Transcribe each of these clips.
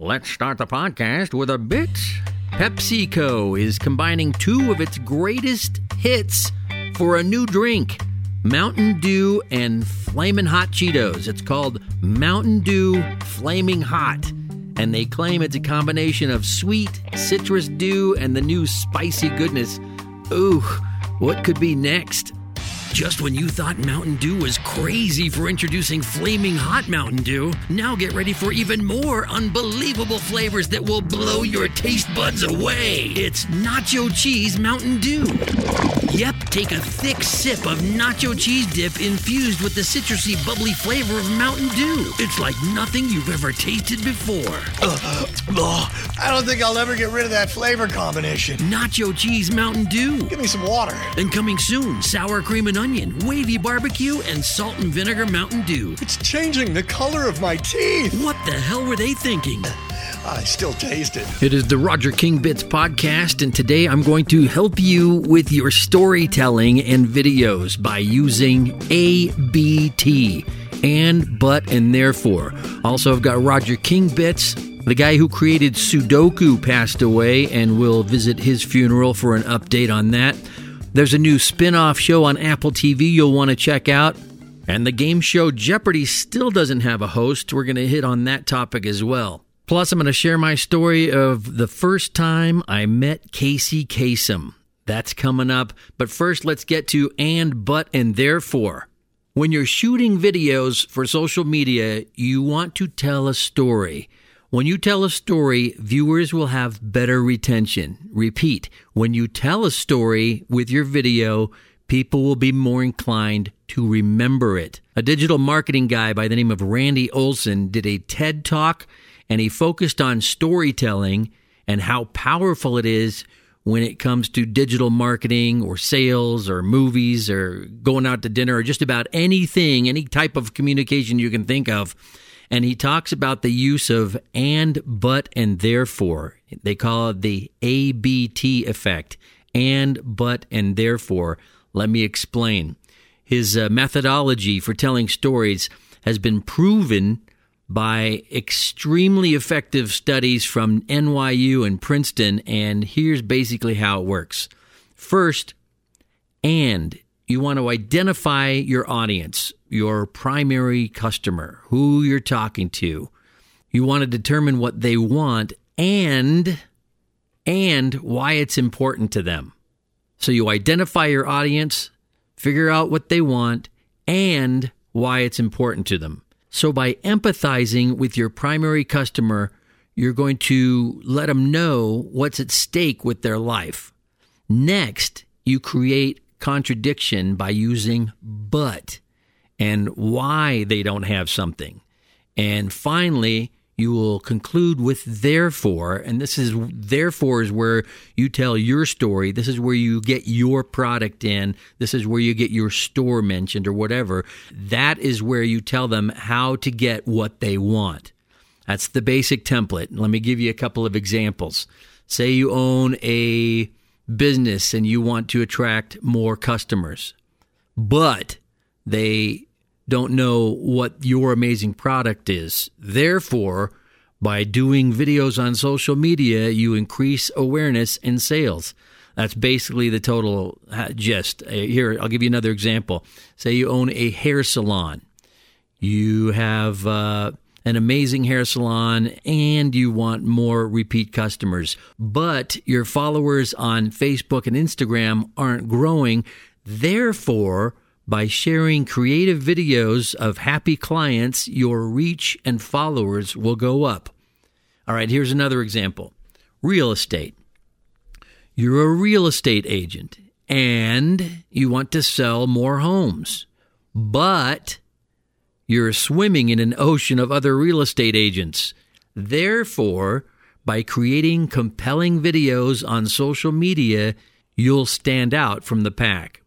Let's start the podcast with a bit. PepsiCo is combining two of its greatest hits for a new drink Mountain Dew and Flamin' Hot Cheetos. It's called Mountain Dew Flaming Hot. And they claim it's a combination of sweet citrus dew and the new spicy goodness. Ooh, what could be next? Just when you thought Mountain Dew was crazy for introducing flaming hot Mountain Dew, now get ready for even more unbelievable flavors that will blow your taste buds away. It's Nacho Cheese Mountain Dew. Yep, take a thick sip of nacho cheese dip infused with the citrusy, bubbly flavor of Mountain Dew. It's like nothing you've ever tasted before. Oh, I don't think I'll ever get rid of that flavor combination. Nacho Cheese Mountain Dew. Give me some water. And coming soon, sour cream and onion, wavy barbecue, and salt and vinegar Mountain Dew. It's changing the color of my teeth. What the hell were they thinking? I still taste it. It is the Roger King Bits podcast, and today I'm going to help you with your storytelling and videos by using ABT and, but, and therefore. Also, I've got Roger King Bits. The guy who created Sudoku passed away, and we'll visit his funeral for an update on that. There's a new spin off show on Apple TV you'll want to check out. And the game show Jeopardy still doesn't have a host. We're going to hit on that topic as well. Plus, I'm going to share my story of the first time I met Casey Kasem. That's coming up. But first, let's get to and, but, and therefore. When you're shooting videos for social media, you want to tell a story. When you tell a story, viewers will have better retention. Repeat, when you tell a story with your video, people will be more inclined to remember it. A digital marketing guy by the name of Randy Olson did a TED talk and he focused on storytelling and how powerful it is when it comes to digital marketing or sales or movies or going out to dinner or just about anything, any type of communication you can think of. And he talks about the use of and, but, and therefore. They call it the ABT effect. And, but, and therefore. Let me explain. His uh, methodology for telling stories has been proven by extremely effective studies from NYU and Princeton, and here's basically how it works. First, and you want to identify your audience, your primary customer, who you're talking to. You want to determine what they want and and why it's important to them. So you identify your audience, figure out what they want and why it's important to them. So, by empathizing with your primary customer, you're going to let them know what's at stake with their life. Next, you create contradiction by using but and why they don't have something. And finally, you will conclude with therefore, and this is therefore is where you tell your story. This is where you get your product in. This is where you get your store mentioned or whatever. That is where you tell them how to get what they want. That's the basic template. Let me give you a couple of examples. Say you own a business and you want to attract more customers, but they don't know what your amazing product is. Therefore, by doing videos on social media, you increase awareness and sales. That's basically the total gist. Uh, here, I'll give you another example. Say you own a hair salon. You have uh, an amazing hair salon and you want more repeat customers, but your followers on Facebook and Instagram aren't growing. Therefore, by sharing creative videos of happy clients, your reach and followers will go up. All right, here's another example real estate. You're a real estate agent and you want to sell more homes, but you're swimming in an ocean of other real estate agents. Therefore, by creating compelling videos on social media, you'll stand out from the pack.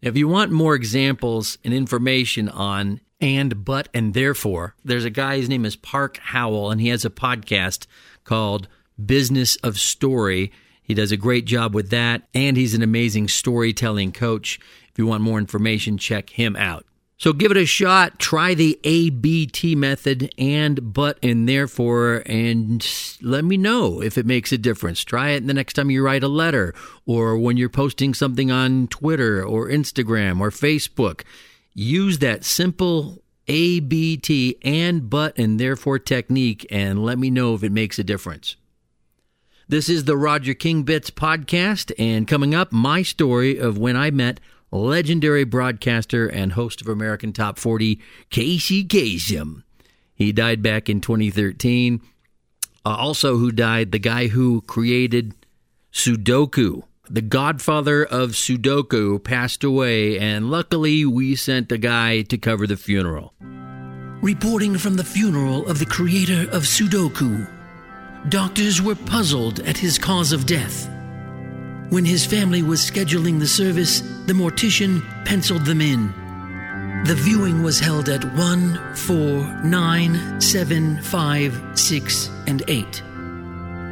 If you want more examples and information on and, but, and therefore, there's a guy, his name is Park Howell, and he has a podcast called Business of Story. He does a great job with that, and he's an amazing storytelling coach. If you want more information, check him out. So give it a shot. Try the ABT method and but and therefore and let me know if it makes a difference. Try it the next time you write a letter or when you're posting something on Twitter or Instagram or Facebook. Use that simple ABT and but and therefore technique and let me know if it makes a difference. This is the Roger King Bits podcast and coming up my story of when I met legendary broadcaster and host of American Top 40, Casey Kasem. He died back in 2013. Uh, also, who died? The guy who created Sudoku. The godfather of Sudoku passed away, and luckily, we sent a guy to cover the funeral. Reporting from the funeral of the creator of Sudoku, doctors were puzzled at his cause of death. When his family was scheduling the service, the mortician penciled them in. The viewing was held at 1, 4, 9, 7, 5, 6, and 8.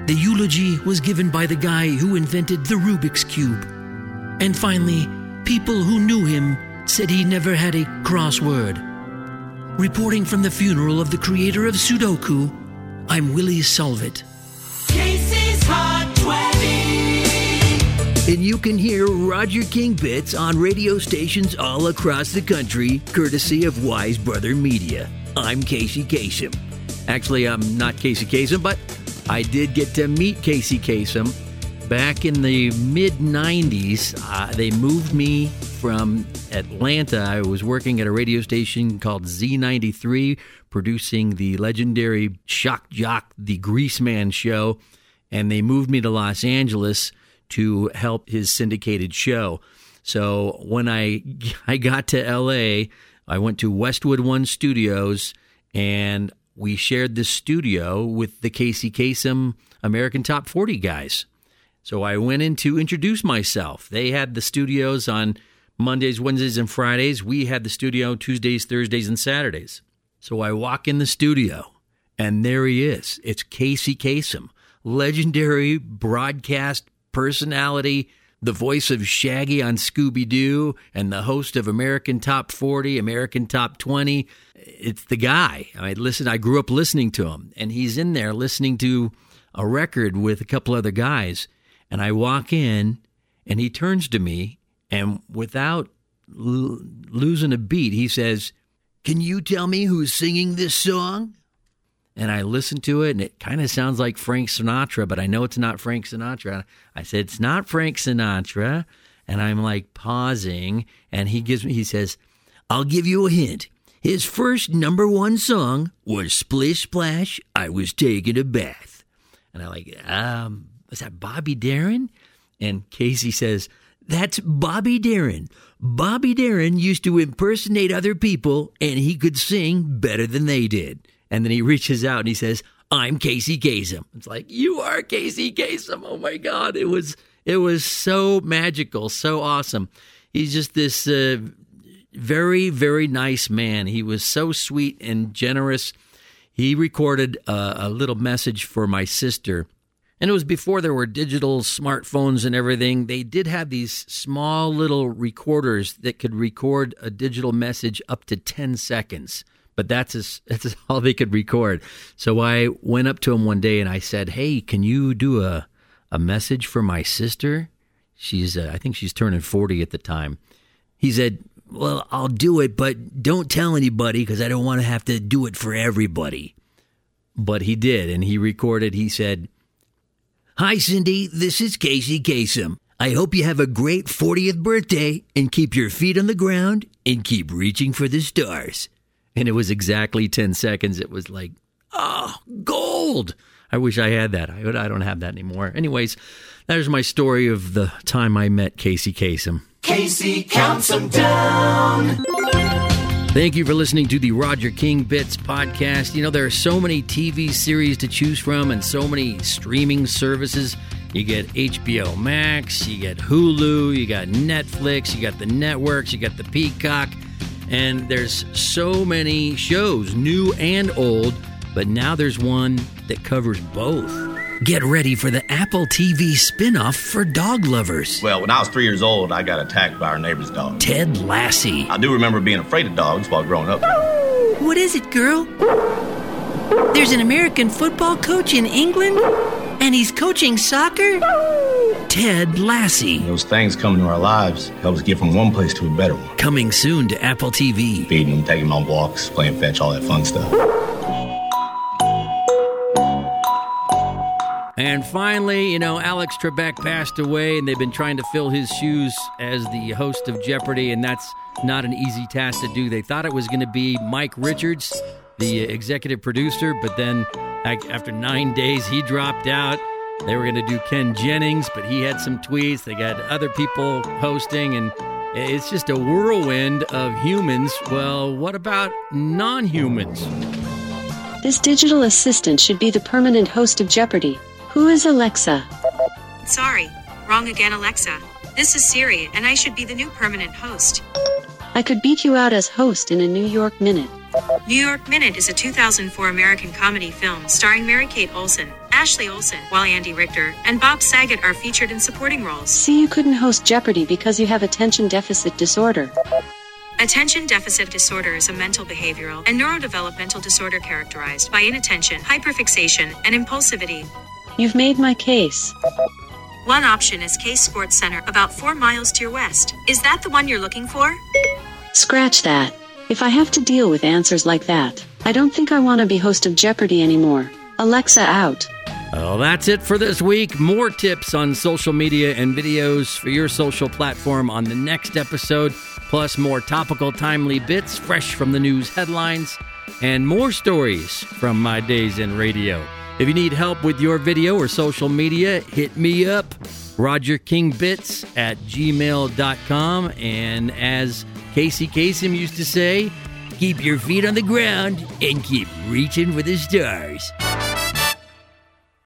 The eulogy was given by the guy who invented the Rubik's Cube. And finally, people who knew him said he never had a crossword. Reporting from the funeral of the creator of Sudoku, I'm Willie Solvit. And you can hear Roger King Bits on radio stations all across the country, courtesy of Wise Brother Media. I'm Casey Kasem. Actually, I'm not Casey Kasem, but I did get to meet Casey Kasem back in the mid 90s. Uh, they moved me from Atlanta. I was working at a radio station called Z93, producing the legendary Shock Jock, the Greaseman show. And they moved me to Los Angeles to help his syndicated show. So when I I got to LA, I went to Westwood One Studios and we shared the studio with the Casey Kasem American Top 40 guys. So I went in to introduce myself. They had the studios on Mondays, Wednesdays, and Fridays. We had the studio Tuesdays, Thursdays, and Saturdays. So I walk in the studio, and there he is. It's Casey Kasem, legendary broadcast personality, the voice of Shaggy on Scooby Doo, and the host of American Top 40, American Top 20. It's the guy. I listen. I grew up listening to him, and he's in there listening to a record with a couple other guys. And I walk in, and he turns to me, and without l- losing a beat, he says, "Can you tell me who's singing this song?" And I listened to it, and it kind of sounds like Frank Sinatra, but I know it's not Frank Sinatra. I said it's not Frank Sinatra, and I'm like pausing, and he gives me, he says, "I'll give you a hint. His first number one song was Splish Splash. I was taking a bath," and I'm like, um, was that Bobby Darin? And Casey says, "That's Bobby Darin." Bobby Darin used to impersonate other people, and he could sing better than they did. And then he reaches out and he says, I'm Casey Kasem. It's like, you are Casey Kasem. Oh my God. It was, it was so magical, so awesome. He's just this uh, very, very nice man. He was so sweet and generous. He recorded a, a little message for my sister. And it was before there were digital smartphones and everything. They did have these small little recorders that could record a digital message up to 10 seconds but that's as, that's all they could record. So I went up to him one day and I said, "Hey, can you do a a message for my sister? She's uh, I think she's turning 40 at the time." He said, "Well, I'll do it, but don't tell anybody because I don't want to have to do it for everybody." But he did, and he recorded. He said, "Hi, Cindy. This is Casey Kasem. I hope you have a great 40th birthday and keep your feet on the ground and keep reaching for the stars." And it was exactly 10 seconds. It was like, oh, gold. I wish I had that. I, I don't have that anymore. Anyways, there's my story of the time I met Casey Kasem. Casey counts them down. Thank you for listening to the Roger King Bits podcast. You know, there are so many TV series to choose from and so many streaming services. You get HBO Max, you get Hulu, you got Netflix, you got the networks, you got the Peacock. And there's so many shows, new and old, but now there's one that covers both. Get ready for the Apple TV spin off for dog lovers. Well, when I was three years old, I got attacked by our neighbor's dog. Ted Lassie. I do remember being afraid of dogs while growing up. What is it, girl? There's an American football coach in England, and he's coaching soccer? Ted Lassie. Those things come into our lives help us get from one place to a better one. Coming soon to Apple TV. Feeding them, taking them on walks, playing fetch, all that fun stuff. And finally, you know, Alex Trebek passed away, and they've been trying to fill his shoes as the host of Jeopardy, and that's not an easy task to do. They thought it was going to be Mike Richards, the executive producer, but then after nine days, he dropped out. They were going to do Ken Jennings, but he had some tweets. They got other people hosting, and it's just a whirlwind of humans. Well, what about non humans? This digital assistant should be the permanent host of Jeopardy! Who is Alexa? Sorry, wrong again, Alexa. This is Siri, and I should be the new permanent host. I could beat you out as host in a New York Minute. New York Minute is a 2004 American comedy film starring Mary Kate Olsen, Ashley Olsen, while Andy Richter, and Bob Saget are featured in supporting roles. See, you couldn't host Jeopardy because you have attention deficit disorder. Attention deficit disorder is a mental, behavioral, and neurodevelopmental disorder characterized by inattention, hyperfixation, and impulsivity. You've made my case. One option is Case Sports Center, about four miles to your west. Is that the one you're looking for? Scratch that. If I have to deal with answers like that, I don't think I want to be host of Jeopardy anymore. Alexa out. Well, that's it for this week. More tips on social media and videos for your social platform on the next episode, plus more topical, timely bits fresh from the news headlines, and more stories from my days in radio. If you need help with your video or social media, hit me up, rogerkingbits at gmail.com. And as Casey Kasem used to say, keep your feet on the ground and keep reaching for the stars.